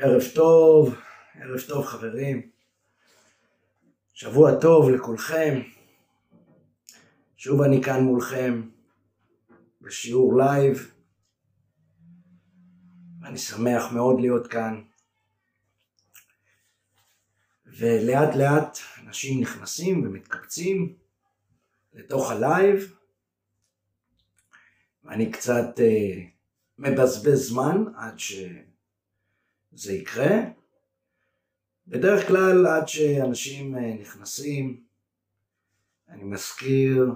ערב טוב, ערב טוב חברים, שבוע טוב לכולכם, שוב אני כאן מולכם בשיעור לייב, ואני שמח מאוד להיות כאן, ולאט לאט אנשים נכנסים ומתקבצים לתוך הלייב, ואני קצת אה, מבזבז זמן עד ש... זה יקרה. בדרך כלל עד שאנשים אה, נכנסים, אני מזכיר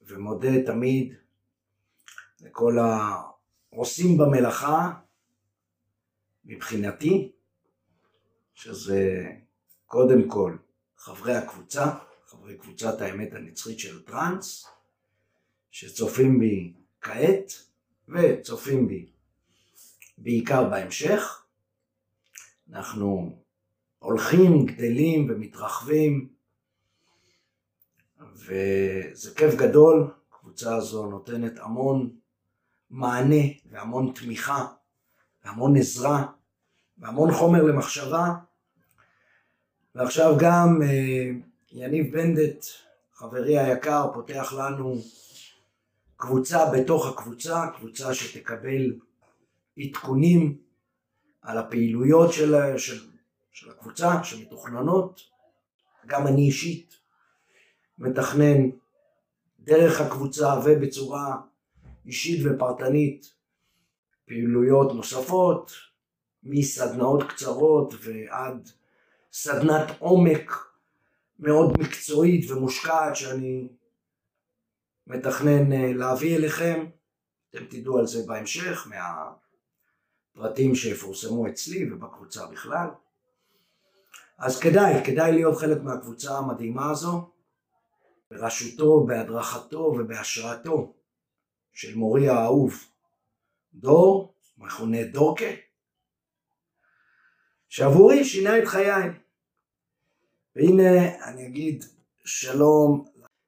ומודה תמיד לכל העושים במלאכה, מבחינתי, שזה קודם כל חברי הקבוצה, חברי קבוצת האמת הנצחית של טראנס, שצופים בי כעת וצופים בי בעיקר בהמשך. אנחנו הולכים, גדלים ומתרחבים, וזה כיף גדול. הקבוצה הזו נותנת המון מענה והמון תמיכה והמון עזרה והמון חומר למחשבה. ועכשיו גם אה, יניב בנדט, חברי היקר, פותח לנו קבוצה בתוך הקבוצה, קבוצה שתקבל עדכונים על הפעילויות של, של, של הקבוצה שמתוכננות. גם אני אישית מתכנן דרך הקבוצה ובצורה אישית ופרטנית פעילויות נוספות, מסדנאות קצרות ועד סדנת עומק מאוד מקצועית ומושקעת שאני מתכנן אה, להביא אליכם. אתם תדעו על זה בהמשך מה... פרטים שיפורסמו אצלי ובקבוצה בכלל. אז כדאי, כדאי להיות חלק מהקבוצה המדהימה הזו, בראשותו, בהדרכתו ובהשראתו של מורי האהוב, דור, מכונה דורקה, שעבורי שינה את חיי. והנה אני אגיד שלום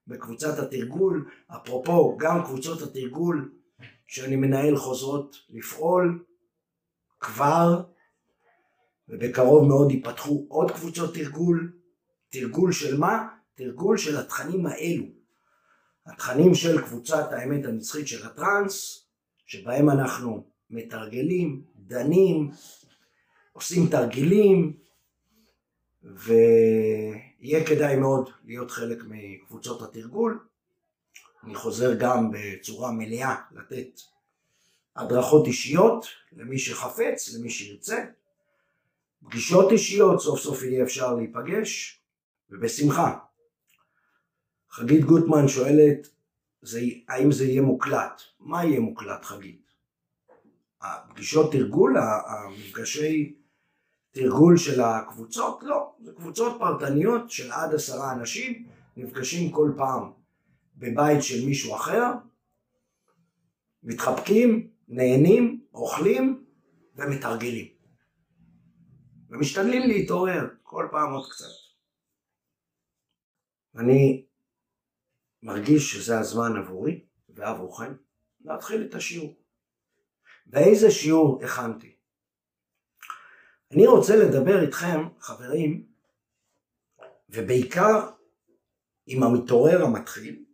בקבוצת התרגול, אפרופו גם קבוצות התרגול שאני מנהל חוזרות לפעול, כבר, ובקרוב מאוד ייפתחו עוד קבוצות תרגול. תרגול של מה? תרגול של התכנים האלו. התכנים של קבוצת האמת הנצחית של הטראנס, שבהם אנחנו מתרגלים, דנים, עושים תרגילים, ויהיה כדאי מאוד להיות חלק מקבוצות התרגול. אני חוזר גם בצורה מלאה לתת הדרכות אישיות למי שחפץ, למי שירצה, פגישות אישיות, סוף סוף יהיה אפשר להיפגש, ובשמחה. חגית גוטמן שואלת, זה, האם זה יהיה מוקלט? מה יהיה מוקלט חגית? הפגישות תרגול, המפגשי תרגול של הקבוצות? לא, זה קבוצות פרטניות של עד עשרה אנשים, נפגשים כל פעם בבית של מישהו אחר, מתחבקים, נהנים, אוכלים ומתרגלים. ומשתדלים להתעורר כל פעם עוד קצת. אני מרגיש שזה הזמן עבורי ועבורכם להתחיל את השיעור. ואיזה שיעור הכנתי? אני רוצה לדבר איתכם, חברים, ובעיקר עם המתעורר המתחיל,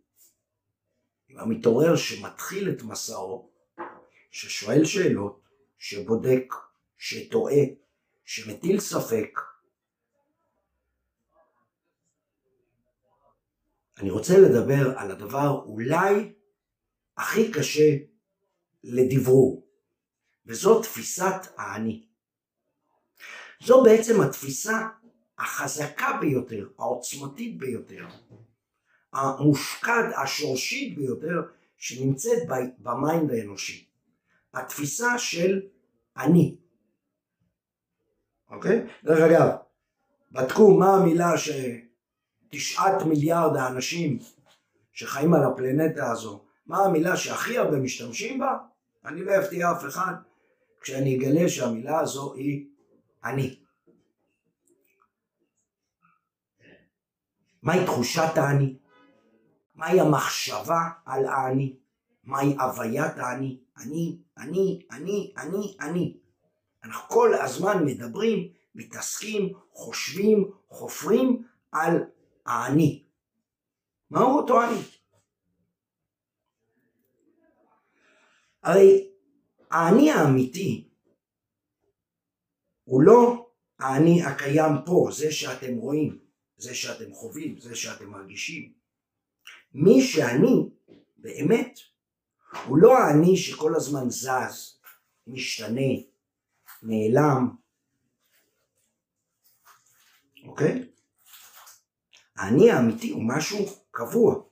עם המתעורר שמתחיל את מסעו, ששואל שאלות, שבודק, שטועה, שמטיל ספק. אני רוצה לדבר על הדבר אולי הכי קשה לדברור, וזו תפיסת האני. זו בעצם התפיסה החזקה ביותר, העוצמתית ביותר, המושקד, השורשית ביותר, שנמצאת במיינד האנושי. התפיסה של אני. אוקיי? דרך אגב, בדקו מה המילה שתשעת מיליארד האנשים שחיים על הפלנטה הזו, מה המילה שהכי הרבה משתמשים בה? אני לא אפתיע אף אחד כשאני אגלה שהמילה הזו היא אני. מהי תחושת האני? מהי המחשבה על האני? מהי הוויית האני? אני, אני, אני, אני, אני. אנחנו כל הזמן מדברים, מתעסקים, חושבים, חופרים על האני. מהו אותו אני? הרי האני האמיתי הוא לא האני הקיים פה, זה שאתם רואים, זה שאתם חווים, זה שאתם מרגישים. מי שאני באמת הוא לא האני שכל הזמן זז, משתנה, נעלם, אוקיי? האני האמיתי הוא משהו קבוע.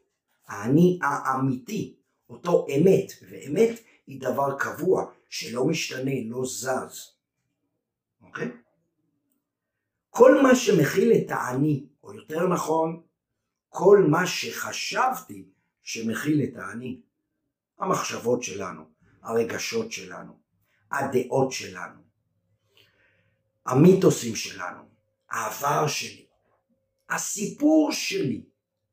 האני האמיתי, אותו אמת, ואמת היא דבר קבוע, שלא משתנה, לא זז. אוקיי? כל מה שמכיל את האני, או יותר נכון, כל מה שחשבתי שמכיל את האני, המחשבות שלנו, הרגשות שלנו, הדעות שלנו, המיתוסים שלנו, העבר שלי, הסיפור שלי,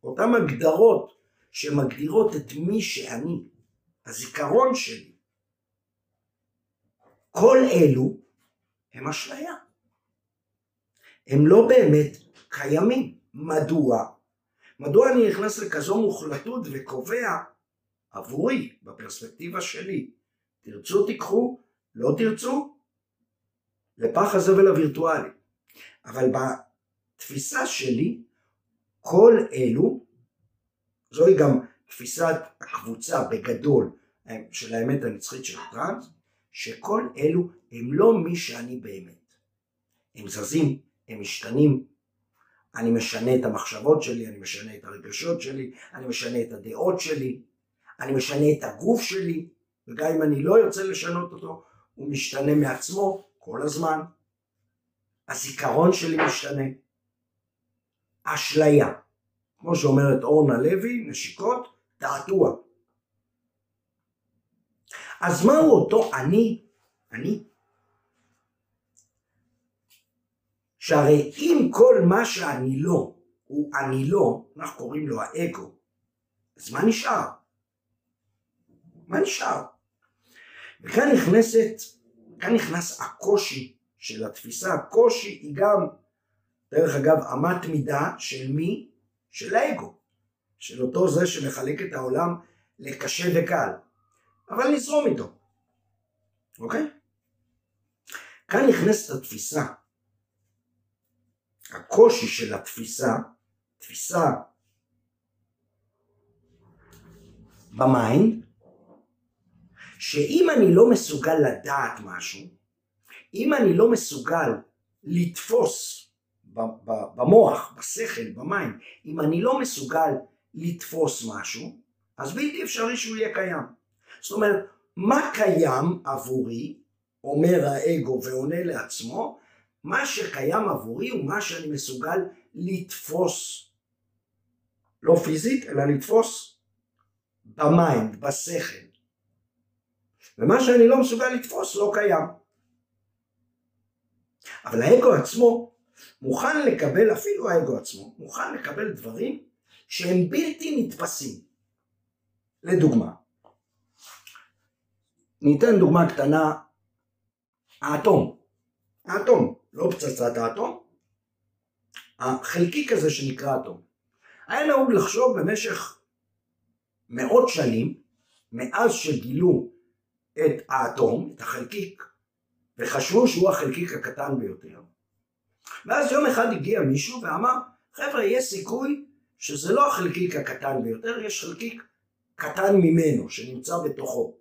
אותן הגדרות שמגדירות את מי שאני, הזיכרון שלי. כל אלו הם אשליה. הם לא באמת קיימים. מדוע? מדוע אני נכנס לכזו מוחלטות וקובע עבורי, בפרספקטיבה שלי, תרצו תיקחו, לא תרצו, לפח הזבל הווירטואלי. אבל בתפיסה שלי, כל אלו, זוהי גם תפיסת הקבוצה בגדול של האמת הנצחית של טראנס, שכל אלו הם לא מי שאני באמת. הם זזים, הם משתנים, אני משנה את המחשבות שלי, אני משנה את הרגשות שלי, אני משנה את הדעות שלי, אני משנה את הגוף שלי, וגם אם אני לא יוצא לשנות אותו, הוא משתנה מעצמו כל הזמן. הזיכרון שלי משתנה. אשליה. כמו שאומרת אורנה לוי, נשיקות, תעתוע. אז מהו אותו אני? אני? שהרי אם כל מה שאני לא הוא אני לא, אנחנו קוראים לו האגו, אז מה נשאר? מה נשאר? וכאן נכנסת, כאן נכנס הקושי של התפיסה, הקושי היא גם, דרך אגב, אמת מידה של מי? של האגו, של אותו זה שמחלק את העולם לקשה וקל, אבל נזרום איתו, אוקיי? כאן נכנסת התפיסה, הקושי של התפיסה, תפיסה ב mind, שאם אני לא מסוגל לדעת משהו, אם אני לא מסוגל לתפוס במוח, בשכל, במים, אם אני לא מסוגל לתפוס משהו, אז בלתי אפשרי שהוא יהיה קיים. זאת אומרת, מה קיים עבורי, אומר האגו ועונה לעצמו, מה שקיים עבורי הוא מה שאני מסוגל לתפוס. לא פיזית, אלא לתפוס ב mind, בשכל. ומה שאני לא מסוגל לתפוס לא קיים. אבל האגו עצמו מוכן לקבל, אפילו האגו עצמו, מוכן לקבל דברים שהם בלתי נתפסים. לדוגמה, ניתן דוגמה קטנה, האטום. האטום, לא פצצת האטום, החלקיק הזה שנקרא אטום. היה נהוג לחשוב במשך מאות שנים, מאז שגילו את האטום, את החלקיק, וחשבו שהוא החלקיק הקטן ביותר. ואז יום אחד הגיע מישהו ואמר, חבר'ה, יש סיכוי שזה לא החלקיק הקטן ביותר, יש חלקיק קטן ממנו, שנמצא בתוכו.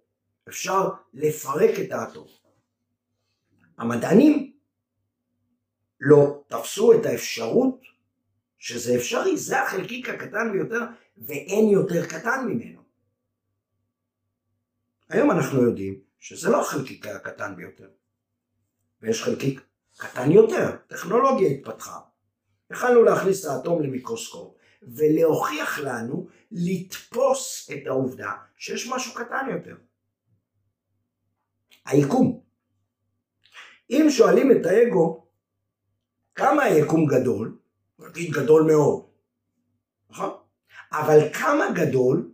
אפשר לפרק את האטום. המדענים לא תפסו את האפשרות שזה אפשרי, זה החלקיק הקטן ביותר ואין יותר קטן ממנו. היום אנחנו יודעים שזה לא החלקיק הקטן ביותר, ויש חלקיק קטן יותר, טכנולוגיה התפתחה. יכלנו להכניס את האטום למיקרוסקופ ולהוכיח לנו לתפוס את העובדה שיש משהו קטן יותר. היקום. אם שואלים את האגו כמה היקום גדול, נגיד גדול מאוד, נכון? אבל כמה גדול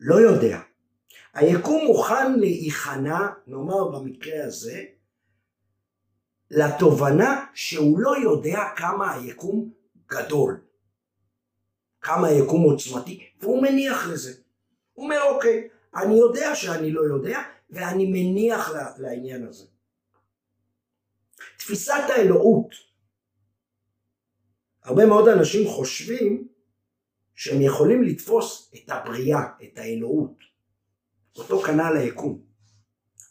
לא יודע. היקום מוכן להיכנע, נאמר במקרה הזה, לתובנה שהוא לא יודע כמה היקום גדול, כמה היקום עוצמתי, והוא מניח לזה. הוא אומר, אוקיי, אני יודע שאני לא יודע, ואני מניח לעניין הזה. תפיסת האלוהות. הרבה מאוד אנשים חושבים שהם יכולים לתפוס את הבריאה, את האלוהות. אותו כנ"ל היקום.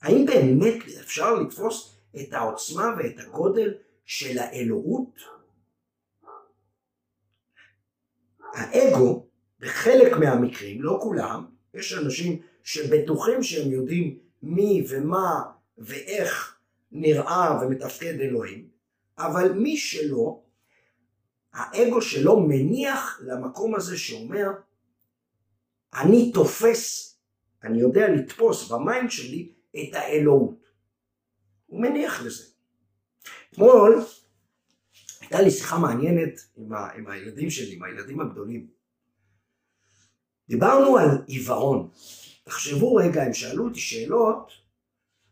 האם באמת אפשר לתפוס את העוצמה ואת הגודל של האלוהות? האגו, בחלק מהמקרים, לא כולם, יש אנשים שבטוחים שהם יודעים מי ומה ואיך נראה ומתפקד אלוהים, אבל מי שלא, האגו שלו מניח למקום הזה שאומר, אני תופס, אני יודע לתפוס ב mind שלי את האלוהות. הוא מניח לזה. אתמול הייתה לי שיחה מעניינת עם, ה, עם הילדים שלי, עם הילדים הגדולים. דיברנו על עיוורון. תחשבו רגע, הם שאלו אותי שאלות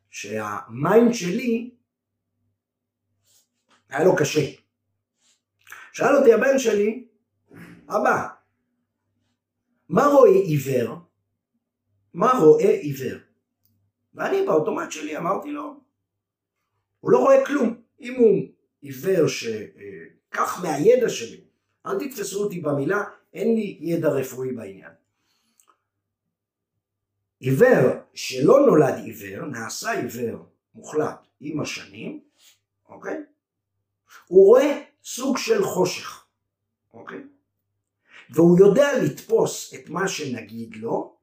שהמיינד שלי היה לו קשה. שאל אותי הבן שלי, אבא, מה רואה עיוור? מה רואה עיוור? ואני באוטומט שלי אמרתי לו, הוא לא רואה כלום. אם הוא עיוור שכך מהידע שלי, אל תתפסו אותי במילה, אין לי ידע רפואי בעניין. עיוור שלא נולד עיוור, נעשה עיוור מוחלט עם השנים, אוקיי? הוא רואה סוג של חושך, אוקיי? והוא יודע לתפוס את מה שנגיד לו,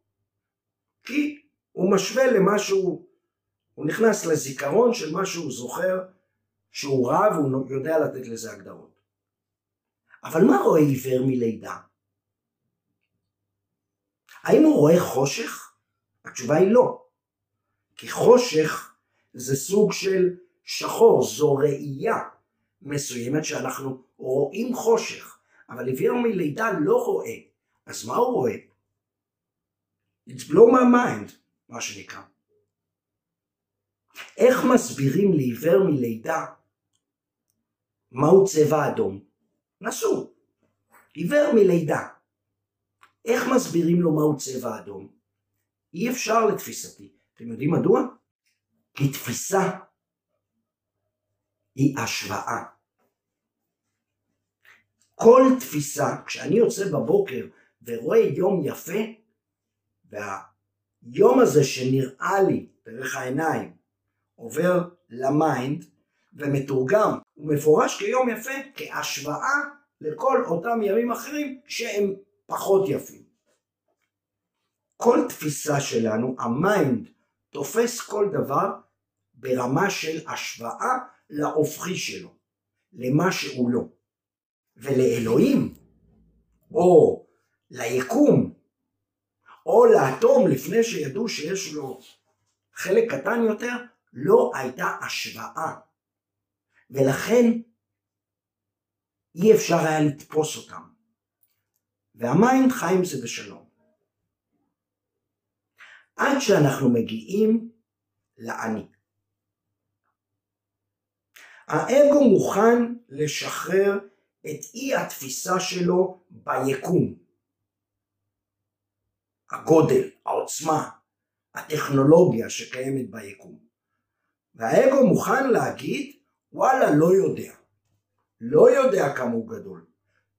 כי הוא משווה למשהו, הוא נכנס לזיכרון של מה שהוא זוכר שהוא רע והוא יודע לתת לזה הגדרות. אבל מה רואה עיוור מלידה? האם הוא רואה חושך? התשובה היא לא. כי חושך זה סוג של שחור, זו ראייה מסוימת שאנחנו רואים חושך, אבל עיוור מלידה לא רואה. אז מה הוא רואה? It's blow my mind, מה שנקרא. איך מסבירים לעיוור מלידה מהו צבע אדום? נסו. עיוור מלידה. איך מסבירים לו מהו צבע אדום? אי אפשר לתפיסתי. אתם יודעים מדוע? כי תפיסה היא השוואה. כל תפיסה, כשאני יוצא בבוקר ורואה יום יפה, והיום הזה שנראה לי דרך העיניים עובר ל mind ומתורגם ומפורש כיום יפה כהשוואה לכל אותם ימים אחרים שהם פחות יפים. כל תפיסה שלנו, ה mind תופס כל דבר ברמה של השוואה להופכי שלו, למה שהוא לא. ולאלוהים, או ליקום, או לאטום לפני שידעו שיש לו חלק קטן יותר, לא הייתה השוואה. ולכן אי אפשר היה לתפוס אותם. והמים חיים זה בשלום. עד שאנחנו מגיעים לאני. האגו מוכן לשחרר את אי התפיסה שלו ביקום. הגודל, העוצמה, הטכנולוגיה שקיימת ביקום. והאגו מוכן להגיד, וואלה, לא יודע. לא יודע כמה הוא גדול.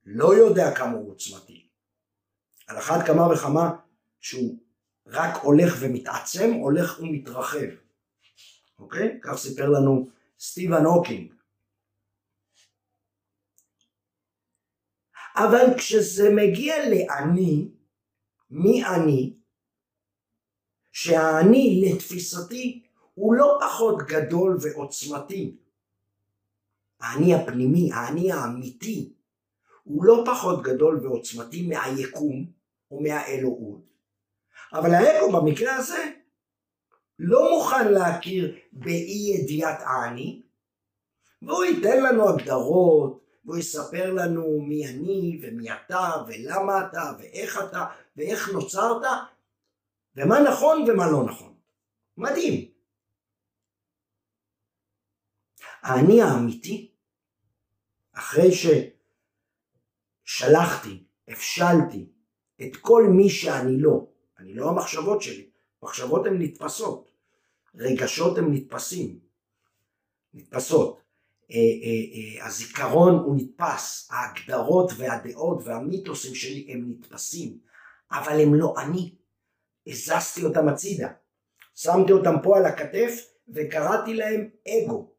לא יודע כמה הוא עוצמתי. על אחת כמה וכמה שהוא רק הולך ומתעצם, הולך ומתרחב. אוקיי? כך סיפר לנו סטיבן הוקינג. אבל כשזה מגיע לאני, מי אני, שהאני לתפיסתי הוא לא פחות גדול ועוצמתי. האני הפנימי, האני האמיתי, הוא לא פחות גדול ועוצמתי מהיקום או מהאלוהות. אבל האגו במקרה הזה לא מוכן להכיר באי ידיעת האני, והוא ייתן לנו הגדרות, והוא יספר לנו מי אני ומי אתה ולמה אתה ואיך אתה ואיך נוצרת, ומה נכון ומה לא נכון. מדהים. האני האמיתי, אחרי ששלחתי, הפשלתי את כל מי שאני לא, אני לא המחשבות שלי, מחשבות הן נתפסות, רגשות הם נתפסים, נתפסות, אה, אה, אה, הזיכרון הוא נתפס, ההגדרות והדעות והמיתוסים שלי הם נתפסים, אבל הם לא אני, הזזתי אותם הצידה, שמתי אותם פה על הכתף וקראתי להם אגו.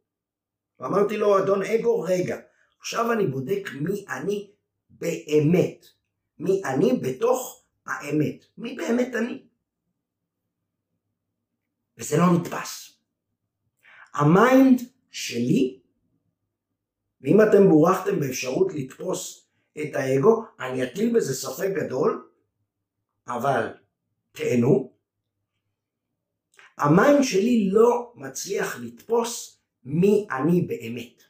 ואמרתי לו, אדון אגו, רגע, עכשיו אני בודק מי אני באמת. מי אני בתוך האמת. מי באמת אני? וזה לא נתפס. ה mind שלי, ואם אתם בחרתם באפשרות לתפוס את האגו, אני אטיל בזה ספק גדול, אבל תהנו. ה mind שלי לא מצליח לתפוס מי אני באמת.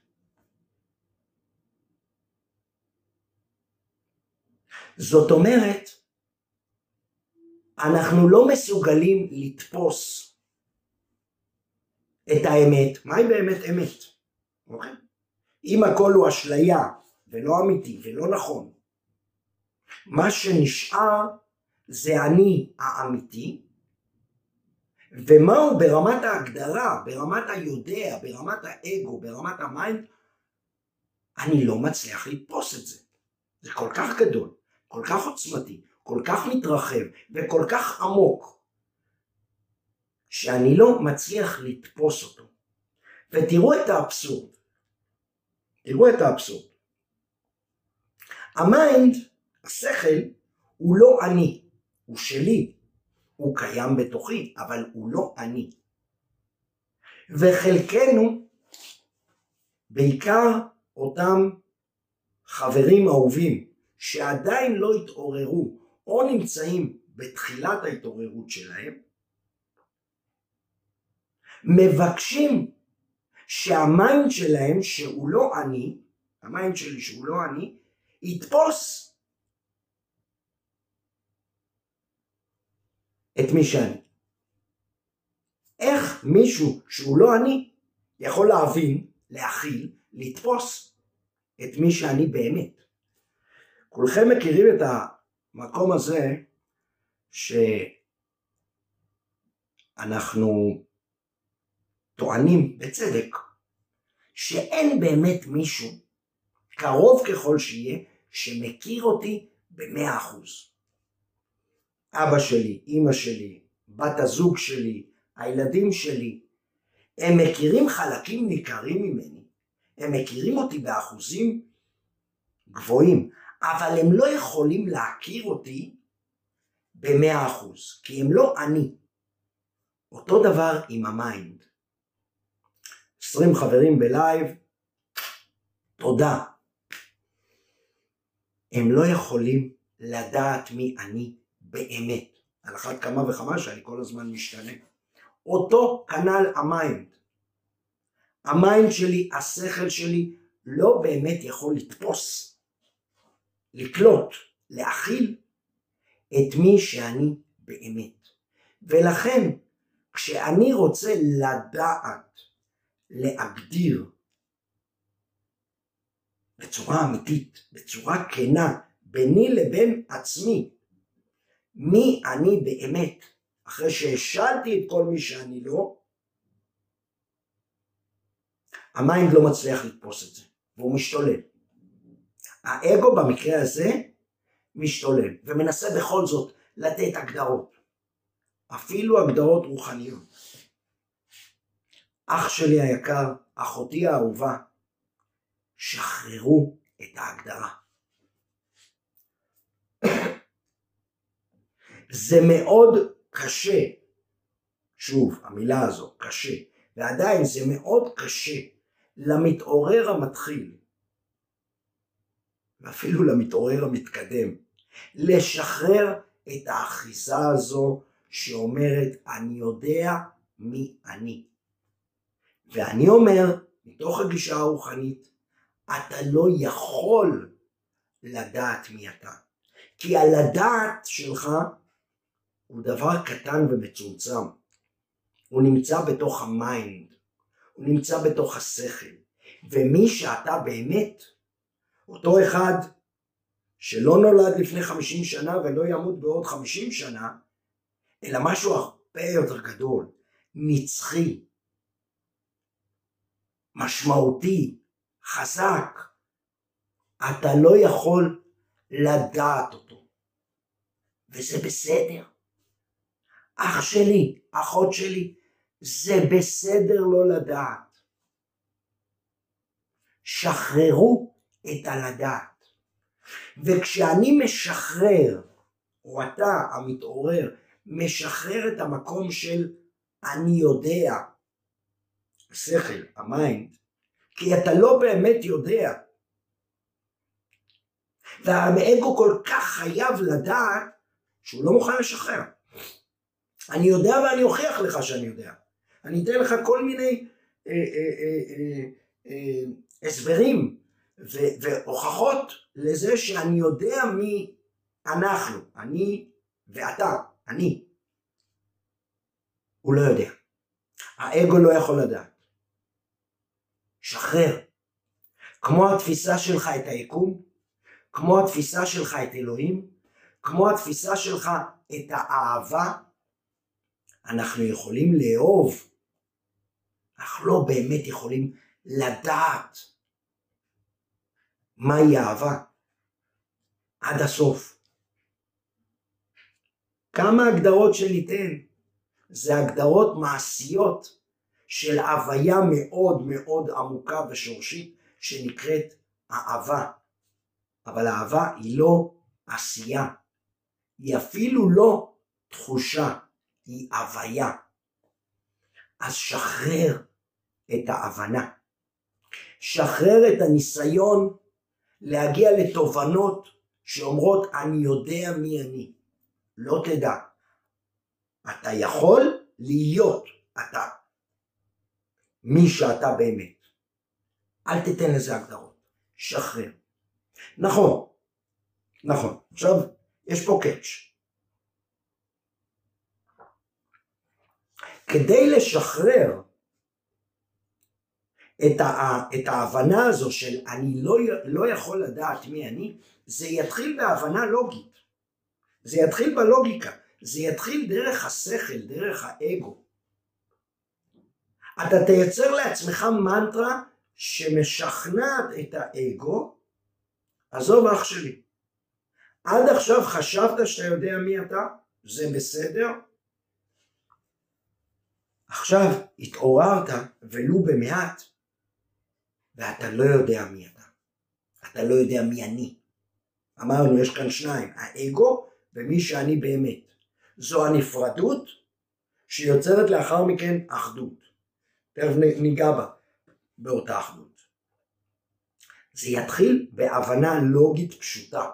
זאת אומרת, אנחנו לא מסוגלים לתפוס את האמת. מהי באמת אמת? אוקיי? אם הכל הוא אשליה ולא אמיתי ולא נכון, מה שנשאר זה אני האמיתי, ומהו ברמת ההגדרה, ברמת היודע, ברמת האגו, ברמת ה mind, אני לא מצליח לתפוס את זה. זה כל כך גדול, כל כך עוצמתי, כל כך מתרחב וכל כך עמוק, שאני לא מצליח לתפוס אותו. ותראו את האבסורד. תראו את האבסורד. ה mind, השכל, הוא לא אני, הוא שלי, הוא קיים בתוכי, אבל הוא לא אני. וחלקנו, בעיקר אותם חברים אהובים שעדיין לא התעוררו או נמצאים בתחילת ההתעוררות שלהם, מבקשים שה mind שלהם, שהוא לא אני, ה mind שלי שהוא לא אני, יתפוס את מי שאני. איך מישהו שהוא לא אני יכול להבין, להכיל, לתפוס את מי שאני באמת. כולכם מכירים את המקום הזה שאנחנו טוענים בצדק שאין באמת מישהו, קרוב ככל שיהיה, שמכיר אותי במאה אחוז. אבא שלי, אימא שלי, בת הזוג שלי, הילדים שלי, הם מכירים חלקים ניכרים ממני, הם מכירים אותי באחוזים גבוהים, אבל הם לא יכולים להכיר אותי במאה אחוז, כי הם לא אני. אותו דבר עם ה mind. עשרים חברים בלייב, תודה. הם לא יכולים לדעת מי אני באמת. על אחת כמה וכמה שאני כל הזמן משתנה. אותו כנ"ל ה mind. ה mind שלי, השכל שלי, לא באמת יכול לתפוס, לקלוט, להכיל את מי שאני באמת. ולכן, כשאני רוצה לדעת, להגדיר בצורה אמיתית, בצורה כנה, ביני לבין עצמי, מי אני באמת, אחרי שהשלתי את כל מי שאני לא, ה mind לא מצליח לתפוס את זה, והוא משתולל. האגו במקרה הזה משתולל, ומנסה בכל זאת לתת הגדרות, אפילו הגדרות רוחניות. אח שלי היקר, אחותי האהובה, שחררו את ההגדרה. זה מאוד קשה, שוב, המילה הזו, קשה, ועדיין זה מאוד קשה למתעורר המתחיל, ואפילו למתעורר המתקדם, לשחרר את האחיזה הזו שאומרת, אני יודע מי אני. ואני אומר, מתוך הגישה הרוחנית, אתה לא יכול לדעת מי אתה. כי הלדעת שלך הוא דבר קטן ומצומצם. הוא נמצא בתוך ה mind, הוא נמצא בתוך השכל. ומי שאתה באמת, אותו אחד שלא נולד לפני חמישים שנה ולא ימות בעוד חמישים שנה, אלא משהו הרבה יותר גדול, נצחי, משמעותי, חזק, אתה לא יכול לדעת אותו. וזה בסדר. אח שלי, אחות שלי, זה בסדר לא לדעת. שחררו את הלדעת. וכשאני משחרר, או אתה המתעורר, משחרר את המקום של אני יודע, השכל, ה mind, כי אתה לא באמת יודע. והאגו כל כך חייב לדעת שהוא לא מוכן לשחרר. אני יודע ואני אוכיח לך שאני יודע. אני אתן לך כל מיני אה, אה, אה, הסברים והוכחות לזה שאני יודע מי אנחנו, אני ואתה, אני. הוא לא יודע. האגו לא יכול לדעת. שחרר. כמו התפיסה שלך את היקום, כמו התפיסה שלך את אלוהים, כמו התפיסה שלך את האהבה, אנחנו יכולים לאהוב, אנחנו לא באמת יכולים לדעת מהי אהבה עד הסוף. כמה הגדרות שניתן זה הגדרות מעשיות של הוויה מאוד מאוד עמוקה ושורשית שנקראת אהבה. אבל אהבה היא לא עשייה, היא אפילו לא תחושה, היא הוויה. אז שחרר את ההבנה. שחרר את הניסיון להגיע לתובנות שאומרות אני יודע מי אני. לא תדע. אתה יכול להיות אתה. מי שאתה באמת. אל תיתן לזה הגדרות. שחרר. נכון, נכון. עכשיו, יש פה קאץ'. כדי לשחרר את, ה, את ההבנה הזו של אני לא, לא יכול לדעת מי אני, זה יתחיל בהבנה לוגית. זה יתחיל בלוגיקה. זה יתחיל דרך השכל, דרך האגו. אתה תייצר לעצמך מנטרה שמשכנעת את האגו, עזוב אח שלי, עד עכשיו חשבת שאתה יודע מי אתה? זה בסדר? עכשיו התעוררת ולו במעט ואתה לא יודע מי אתה. אתה לא יודע מי אני. אמרנו יש כאן שניים, האגו ומי שאני באמת. זו הנפרדות שיוצרת לאחר מכן אחדות. תכף ניגע בה באותה אחדות. זה יתחיל בהבנה לוגית פשוטה.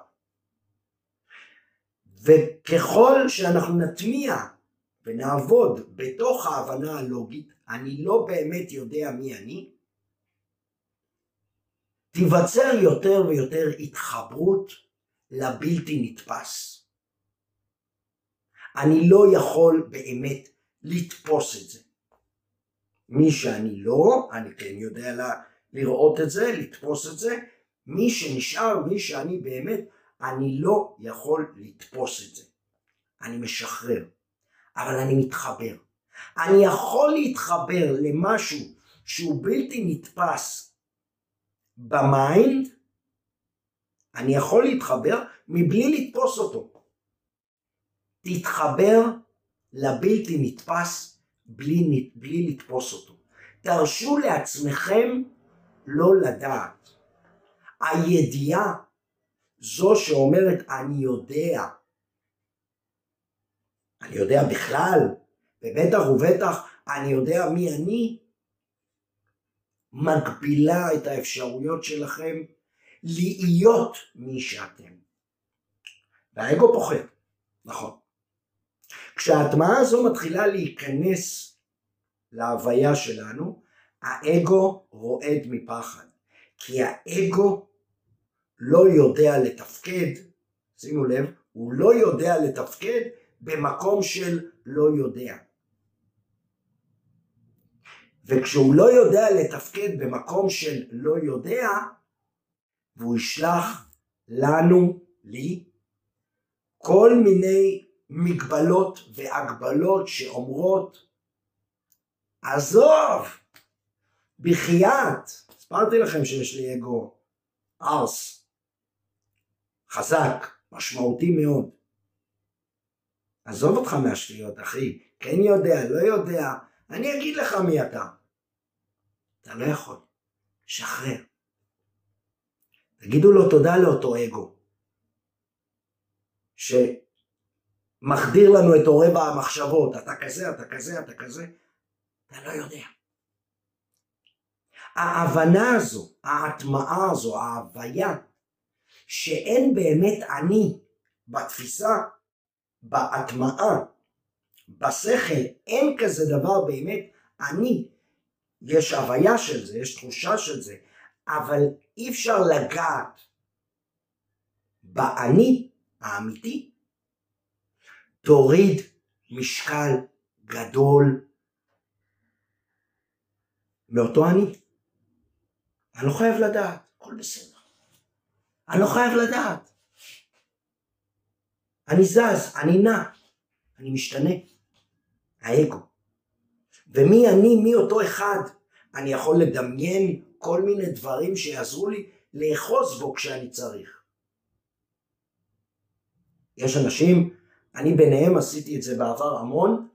וככל שאנחנו נטמיע ונעבוד בתוך ההבנה הלוגית, אני לא באמת יודע מי אני, תיווצר יותר ויותר התחברות לבלתי נתפס. אני לא יכול באמת לתפוס את זה. מי שאני לא, אני כן יודע לראות את זה, לתפוס את זה. מי שנשאר, מי שאני באמת, אני לא יכול לתפוס את זה. אני משחרר, אבל אני מתחבר. אני יכול להתחבר למשהו שהוא בלתי נתפס ב mind, אני יכול להתחבר מבלי לתפוס אותו. תתחבר לבלתי נתפס בלי, בלי לתפוס אותו. תרשו לעצמכם לא לדעת. הידיעה זו שאומרת אני יודע. אני יודע בכלל, ובטח ובטח אני יודע מי אני, מגבילה את האפשרויות שלכם להיות מי שאתם. והאגו פוחד, נכון. כשההטמעה הזו מתחילה להיכנס להוויה שלנו, האגו רועד מפחד. כי האגו לא יודע לתפקד, שימו לב, הוא לא יודע לתפקד במקום של לא יודע. וכשהוא לא יודע לתפקד במקום של לא יודע, והוא ישלח לנו, לי, כל מיני מגבלות והגבלות שאומרות, עזוב, בחייאת, הסברתי לכם שיש לי אגו ארס, חזק, משמעותי מאוד. עזוב אותך מהשטויות, אחי, כן יודע, לא יודע, אני אגיד לך מי אתה. אתה לא יכול, שחרר. תגידו לו תודה לאותו אגו, שמחדיר לנו את עורב המחשבות, אתה כזה, אתה כזה, אתה כזה, אתה לא יודע. ההבנה הזו, ההטמעה הזו, ההוויה, שאין באמת אני בתפיסה, בהטמעה, בשכל, אין כזה דבר באמת אני. יש הוויה של זה, יש תחושה של זה, אבל אי אפשר לגעת באני האמיתי, תוריד משקל גדול מאותו אני. אני לא חייב לדעת, הכל בסדר. אני לא חייב לדעת. אני זז, אני נע, אני משתנה. האגו. ומי אני, מי אותו אחד? אני יכול לדמיין כל מיני דברים שיעזרו לי לאחוז בו כשאני צריך. יש אנשים, אני ביניהם עשיתי את זה בעבר המון,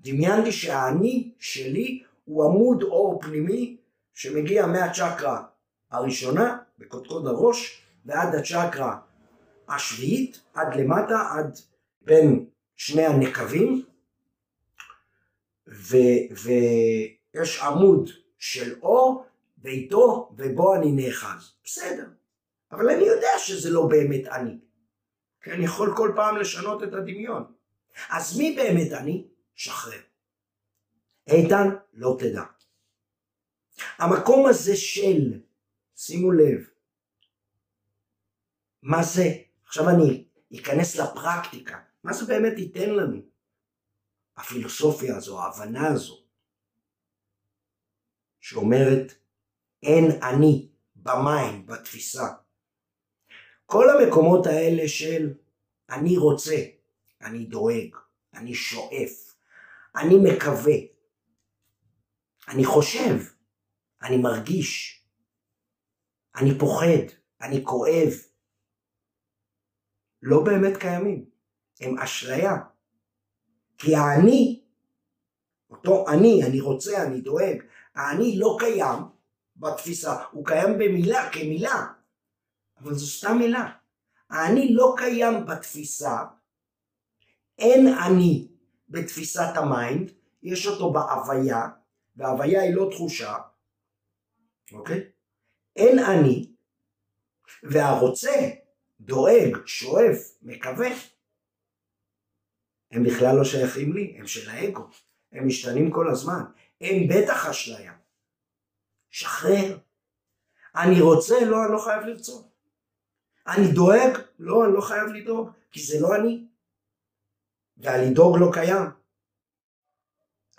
דמיינתי שהאני שלי הוא עמוד אור פנימי שמגיע מהצ'קרה הראשונה, בקודקוד הראש, ועד הצ'קרה השביעית, עד למטה, עד בין שני הנקבים, ו, ויש עמוד של אור, ואיתו ובו אני נאחז. בסדר, אבל אני יודע שזה לא באמת אני. כי אני יכול כל פעם לשנות את הדמיון. אז מי באמת אני? שחרר. איתן, לא תדע. המקום הזה של, שימו לב, מה זה? עכשיו אני אכנס לפרקטיקה. מה זה באמת ייתן לנו? הפילוסופיה הזו, ההבנה הזו, שאומרת אין אני במים, בתפיסה. כל המקומות האלה של אני רוצה, אני דואג, אני שואף, אני מקווה, אני חושב, אני מרגיש, אני פוחד, אני כואב, לא באמת קיימים, הם אשליה. כי האני, אותו אני, אני רוצה, אני דואג, האני לא קיים בתפיסה, הוא קיים במילה, כמילה, אבל זו סתם מילה. האני לא קיים בתפיסה, אין אני בתפיסת ה mind, יש אותו בהוויה, וההוויה היא לא תחושה, אוקיי? אין אני, והרוצה, דואג, שואף, מקווה, הם בכלל לא שייכים לי, הם של האגו, הם משתנים כל הזמן, הם בטח אשליה. שחרר. אני רוצה, לא, אני לא חייב לרצות. אני דואג, לא, אני לא חייב לדאוג, כי זה לא אני. והלדאוג לא קיים.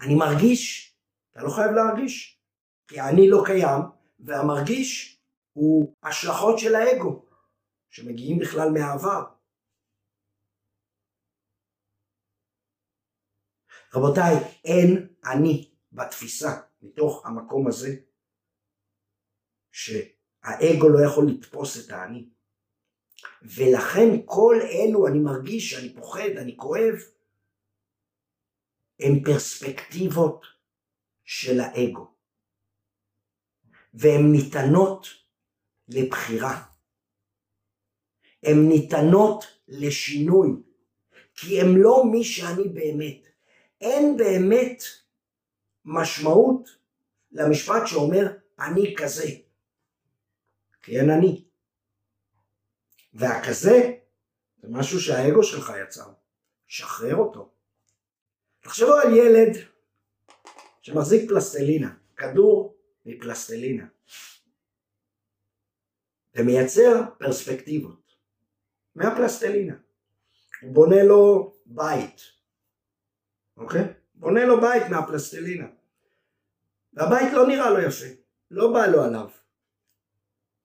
אני מרגיש, אתה לא חייב להרגיש, כי אני לא קיים, והמרגיש הוא השלכות של האגו, שמגיעים בכלל מהעבר. רבותיי, אין אני בתפיסה מתוך המקום הזה שהאגו לא יכול לתפוס את האני. ולכן כל אלו אני מרגיש שאני פוחד, אני כואב, הם פרספקטיבות של האגו. והן ניתנות לבחירה. הן ניתנות לשינוי, כי הם לא מי שאני באמת. אין באמת משמעות למשפט שאומר אני כזה. כי אין אני. והכזה זה משהו שהאגו שלך יצר. שחרר אותו. תחשבו על ילד שמחזיק פלסטלינה, כדור מפלסטלינה, ומייצר פרספקטיבות מהפלסטלינה. הוא בונה לו בית, אוקיי? בונה לו בית מהפלסטלינה. והבית לא נראה לו יפה, לא בא לו עליו.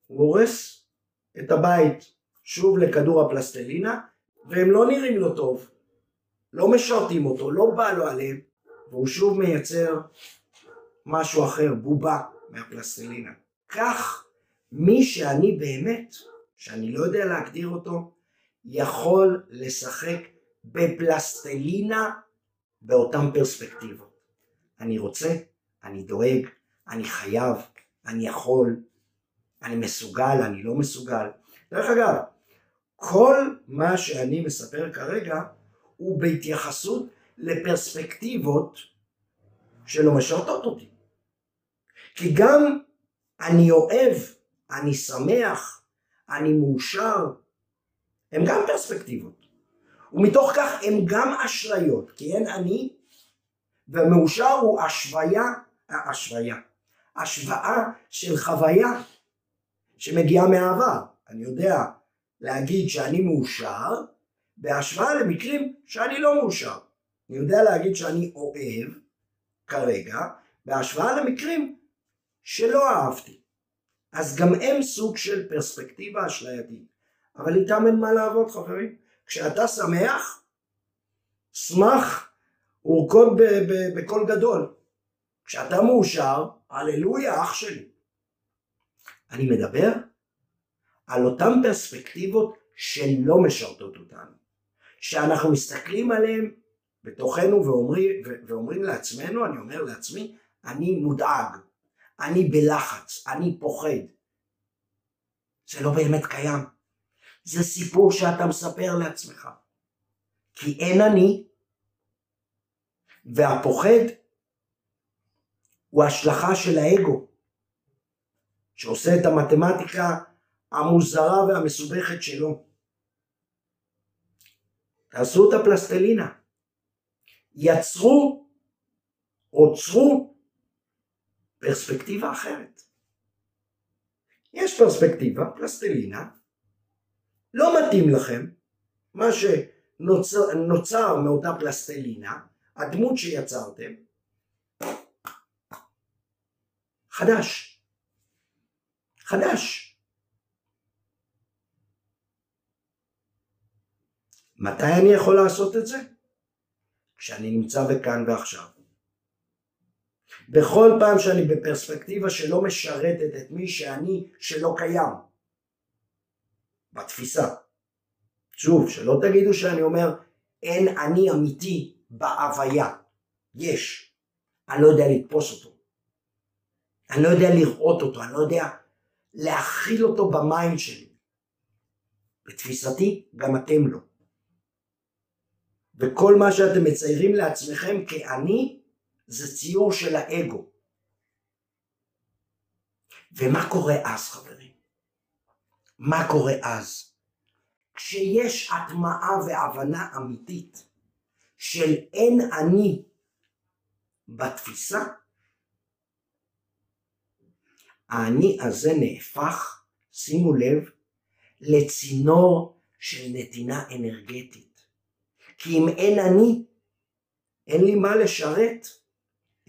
הוא הורס את הבית שוב לכדור הפלסטלינה, והם לא נראים לו טוב, לא משרתים אותו, לא בא לו עליהם, והוא שוב מייצר משהו אחר, בובה מהפלסטלינה. כך מי שאני באמת, שאני לא יודע להגדיר אותו, יכול לשחק בפלסטלינה באותן פרספקטיבות. אני רוצה, אני דואג, אני חייב, אני יכול, אני מסוגל, אני לא מסוגל. דרך אגב, כל מה שאני מספר כרגע הוא בהתייחסות לפרספקטיבות שלא משרתות אותי. כי גם אני אוהב, אני שמח, אני מאושר, הם גם פרספקטיבות. ומתוך כך הם גם אשליות, כי אין אני, ומאושר הוא השוויה, השוויה, השוואה של חוויה שמגיעה מהעבר. אני יודע להגיד שאני מאושר בהשוואה למקרים שאני לא מאושר. אני יודע להגיד שאני אוהב כרגע בהשוואה למקרים שלא אהבתי. אז גם הם סוג של פרספקטיבה אשלייתית. אבל איתם אין מה לעבוד חברים. כשאתה שמח, שמח ורקוד בקול גדול. כשאתה מאושר, הללויה אח שלי. אני מדבר על אותן פרספקטיבות שלא משרתות אותנו. שאנחנו מסתכלים עליהן בתוכנו ואומרים, ואומרים לעצמנו, אני אומר לעצמי, אני מודאג, אני בלחץ, אני פוחד. זה לא באמת קיים. זה סיפור שאתה מספר לעצמך. כי אין אני, והפוחד הוא השלכה של האגו, שעושה את המתמטיקה המוזרה והמסובכת שלו. תעשו את הפלסטלינה. יצרו, עוצרו פרספקטיבה אחרת. יש פרספקטיבה, פלסטלינה, לא מתאים לכם, מה שנוצר מאותה פלסטלינה, הדמות שיצרתם, חדש. חדש. מתי אני יכול לעשות את זה? כשאני נמצא בכאן ועכשיו. בכל פעם שאני בפרספקטיבה שלא משרתת את מי שאני שלא קיים. בתפיסה. שוב, שלא תגידו שאני אומר אין אני אמיתי בהוויה. יש. אני לא יודע לתפוס אותו. אני לא יודע לראות אותו, אני לא יודע להכיל אותו במים שלי. בתפיסתי, גם אתם לא. וכל מה שאתם מציירים לעצמכם כאני, זה ציור של האגו. ומה קורה אז חברים? מה קורה אז? כשיש הטמעה והבנה אמיתית של אין אני בתפיסה, האני הזה נהפך, שימו לב, לצינור של נתינה אנרגטית. כי אם אין אני, אין לי מה לשרת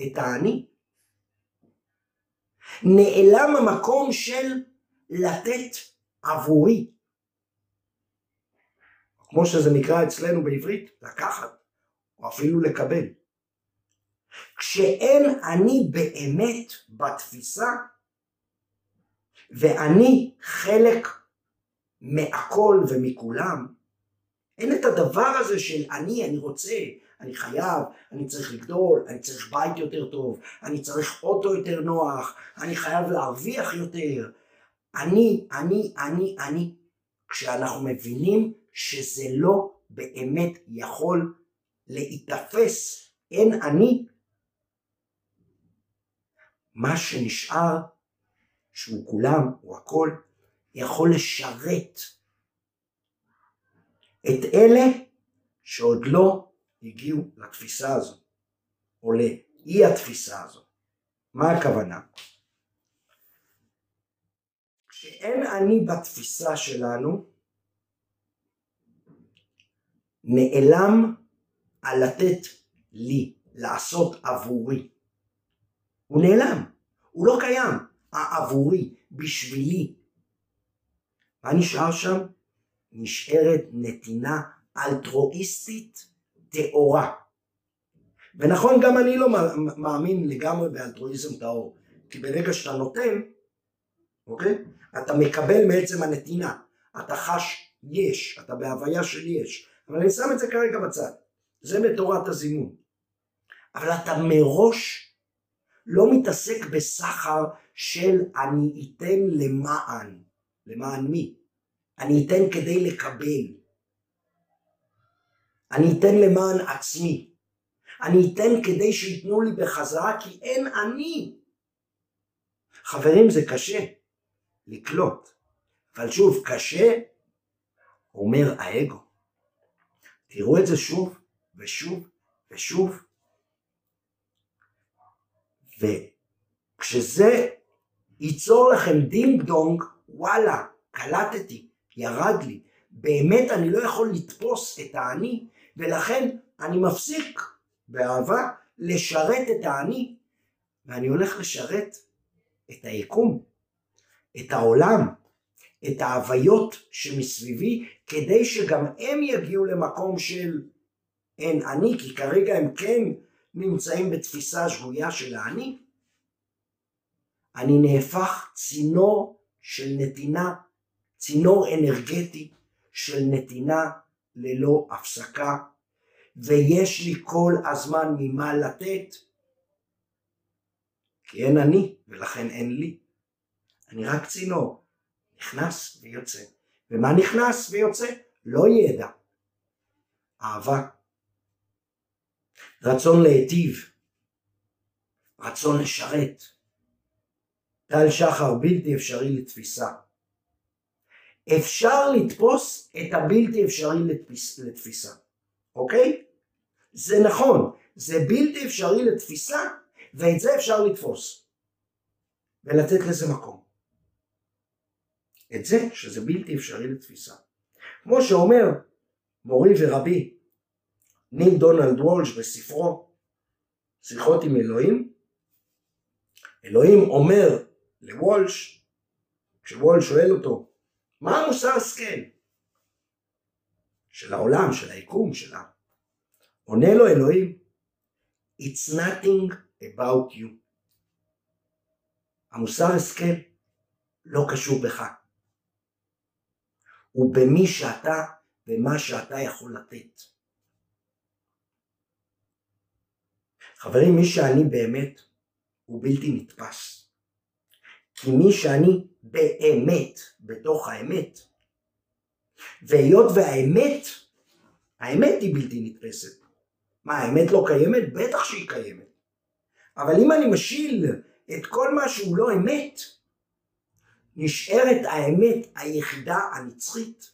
את האני. נעלם המקום של לתת עבורי. כמו שזה נקרא אצלנו בעברית, לקחת, או אפילו לקבל. כשאין אני באמת בתפיסה, ואני חלק מהכל ומכולם, אין את הדבר הזה של אני, אני רוצה, אני חייב, אני צריך לגדול, אני צריך בית יותר טוב, אני צריך אוטו יותר נוח, אני חייב להרוויח יותר. אני, אני, אני, אני. כשאנחנו מבינים שזה לא באמת יכול להיתפס, אין אני, מה שנשאר, שהוא כולם, הוא הכל, יכול לשרת את אלה שעוד לא הגיעו לתפיסה הזו, או לאי התפיסה הזו. מה הכוונה? כשאין אני בתפיסה שלנו, נעלם על לתת לי, לעשות עבורי. הוא נעלם, הוא לא קיים. העבורי, בשבילי. מה נשאר שם? נשארת נתינה אלטרואיסטית טהורה. ונכון, גם אני לא מאמין לגמרי באלטרואיזם טהור, כי ברגע שאתה נותן, אוקיי? אתה מקבל מעצם הנתינה, אתה חש יש, אתה בהוויה של יש, אבל אני שם את זה כרגע בצד, זה בתורת הזימון. אבל אתה מראש לא מתעסק בסחר של אני אתן למען, למען מי? אני אתן כדי לקבל. אני אתן למען עצמי. אני אתן כדי שייתנו לי בחזרה כי אין אני. חברים זה קשה לקלוט, אבל שוב קשה אומר האגו. תראו את זה שוב ושוב ושוב. וכשזה ייצור לכם דינג דונג, וואלה, קלטתי, ירד לי. באמת אני לא יכול לתפוס את האני, ולכן אני מפסיק באהבה לשרת את האני, ואני הולך לשרת את היקום, את העולם, את ההוויות שמסביבי, כדי שגם הם יגיעו למקום של אין אני, כי כרגע הם כן נמצאים בתפיסה שגויה של האני. אני נהפך צינור של נתינה, צינור אנרגטי של נתינה ללא הפסקה, ויש לי כל הזמן ממה לתת, כי אין אני ולכן אין לי. אני רק צינור, נכנס ויוצא. ומה נכנס ויוצא? לא ידע. אהבה. רצון להיטיב. רצון לשרת. טל שחר בלתי אפשרי לתפיסה. אפשר לתפוס את הבלתי אפשרי לתפיס, לתפיסה, אוקיי? זה נכון, זה בלתי אפשרי לתפיסה ואת זה אפשר לתפוס ולתת לזה מקום. את זה שזה בלתי אפשרי לתפיסה. כמו שאומר מורי ורבי ניל דונלד וולש בספרו שיחות עם אלוהים, אלוהים אומר לוולש, כשוולש שואל אותו, מה המוסר השכל? של העולם, של היקום, שלה. עונה לו אלוהים, It's nothing about you. המוסר השכל לא קשור בך. הוא במי שאתה ומה שאתה יכול לתת. חברים, מי שאני באמת הוא בלתי נתפס. כי מי שאני באמת, בתוך האמת, והיות והאמת, האמת היא בלתי נתפסת. מה, האמת לא קיימת? בטח שהיא קיימת. אבל אם אני משיל את כל מה שהוא לא אמת, נשארת האמת היחידה הנצחית.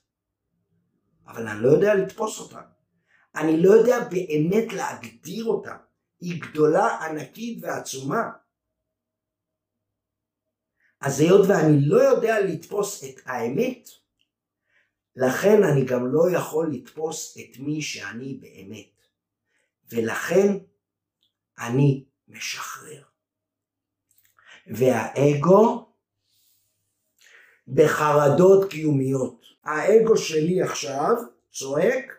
אבל אני לא יודע לתפוס אותה. אני לא יודע באמת להגדיר אותה. היא גדולה, ענקית ועצומה. אז היות ואני לא יודע לתפוס את האמת, לכן אני גם לא יכול לתפוס את מי שאני באמת. ולכן אני משחרר. והאגו בחרדות קיומיות. האגו שלי עכשיו צועק,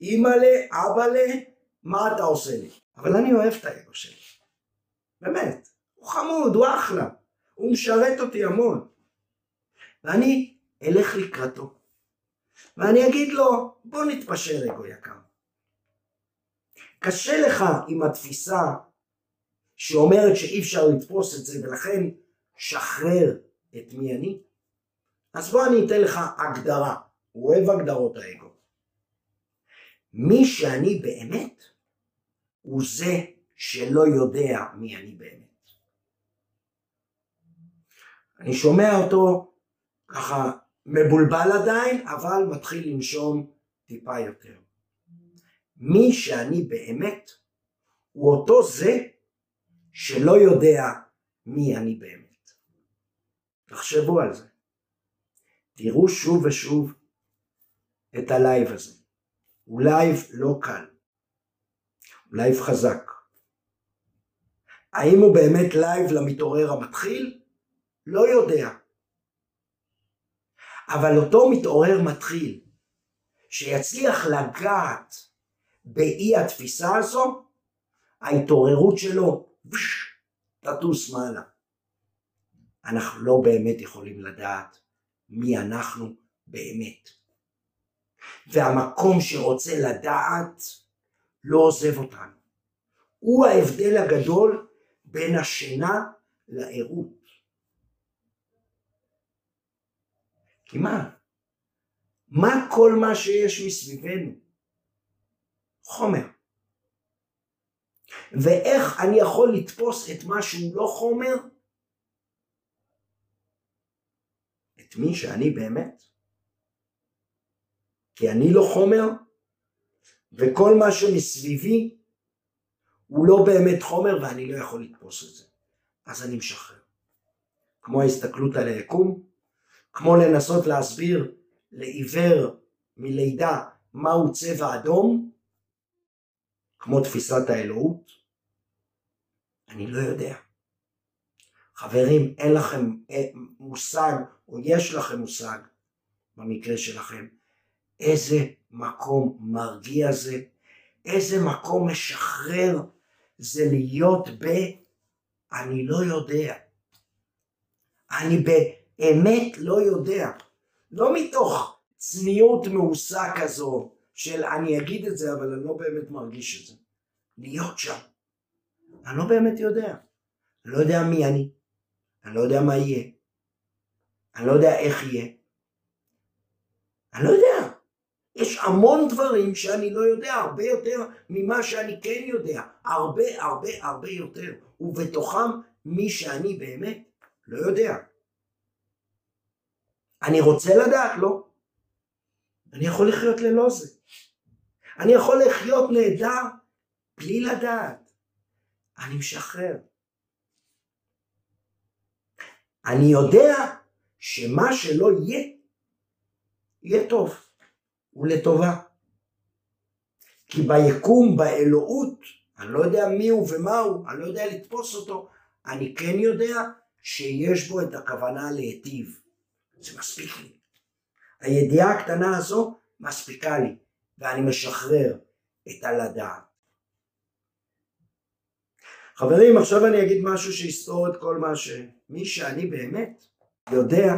אימא'לה, אבא'לה, מה אתה עושה לי? אבל אני אוהב את האגו שלי. באמת. הוא חמוד, הוא אחלה. הוא משרת אותי המון. ואני אלך לקראתו. ואני אגיד לו, בוא נתפשר אגו יקר. קשה לך עם התפיסה שאומרת שאי אפשר לתפוס את זה ולכן שחרר את מי אני? אז בוא אני אתן לך הגדרה, הוא אוהב הגדרות האגו. מי שאני באמת הוא זה שלא יודע מי אני באמת. אני שומע אותו ככה מבולבל עדיין, אבל מתחיל לנשום טיפה יותר. מי שאני באמת הוא אותו זה שלא יודע מי אני באמת. תחשבו על זה. תראו שוב ושוב את הלייב הזה. הוא לייב לא קל. לייב חזק. האם הוא באמת לייב למתעורר המתחיל? לא יודע. אבל אותו מתעורר מתחיל, שיצליח לגעת באי התפיסה הזו, ההתעוררות שלו תטוס מעלה. אנחנו לא באמת יכולים לדעת מי אנחנו באמת. והמקום שרוצה לדעת לא עוזב אותנו. הוא ההבדל הגדול בין השינה לערות. כי מה? מה כל מה שיש מסביבנו? חומר. ואיך אני יכול לתפוס את מה שהוא לא חומר? את מי שאני באמת? כי אני לא חומר, וכל מה שמסביבי הוא לא באמת חומר ואני לא יכול לתפוס את זה. אז אני משחרר. כמו ההסתכלות על היקום, כמו לנסות להסביר לעיוור מלידה מהו צבע אדום, כמו תפיסת האלוהות, אני לא יודע. חברים, אין לכם מושג, או יש לכם מושג, במקרה שלכם, איזה מקום מרגיע זה, איזה מקום משחרר זה להיות ב... אני לא יודע. אני באמת לא יודע. לא מתוך צניעות מעושה כזו של אני אגיד את זה אבל אני לא באמת מרגיש את זה. להיות שם. אני לא באמת יודע. אני לא יודע מי אני. אני לא יודע מה יהיה. אני לא יודע איך יהיה. אני לא יודע. יש המון דברים שאני לא יודע, הרבה יותר ממה שאני כן יודע. הרבה הרבה הרבה יותר. ובתוכם מי שאני באמת לא יודע. אני רוצה לדעת? לא. אני יכול לחיות ללא זה. אני יכול לחיות נהדר בלי לדעת. אני משחרר. אני יודע שמה שלא יהיה, יהיה טוב ולטובה. כי ביקום, באלוהות, אני לא יודע מי הוא ומה הוא, אני לא יודע לתפוס אותו, אני כן יודע שיש בו את הכוונה להיטיב. זה מספיק לי. הידיעה הקטנה הזו מספיקה לי, ואני משחרר את הלדעת. חברים, עכשיו אני אגיד משהו שיסתור את כל מה ש... מי שאני באמת יודע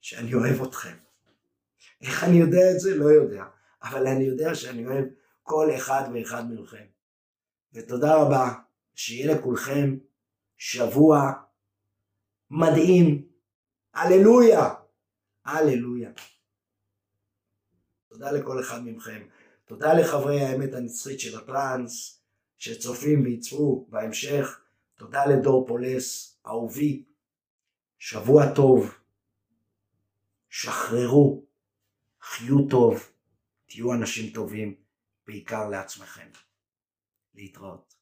שאני אוהב אתכם. איך אני יודע את זה? לא יודע. אבל אני יודע שאני אוהב כל אחד ואחד מכם. ותודה רבה, שיהיה לכולכם שבוע מדהים. הללויה! הללויה. תודה לכל אחד מכם. תודה לחברי האמת הנצחית של הטראנס, שצופים ויצפו בהמשך. תודה לדור פולס, אהובי. שבוע טוב. שחררו. חיו טוב. תהיו אנשים טובים, בעיקר לעצמכם. להתראות.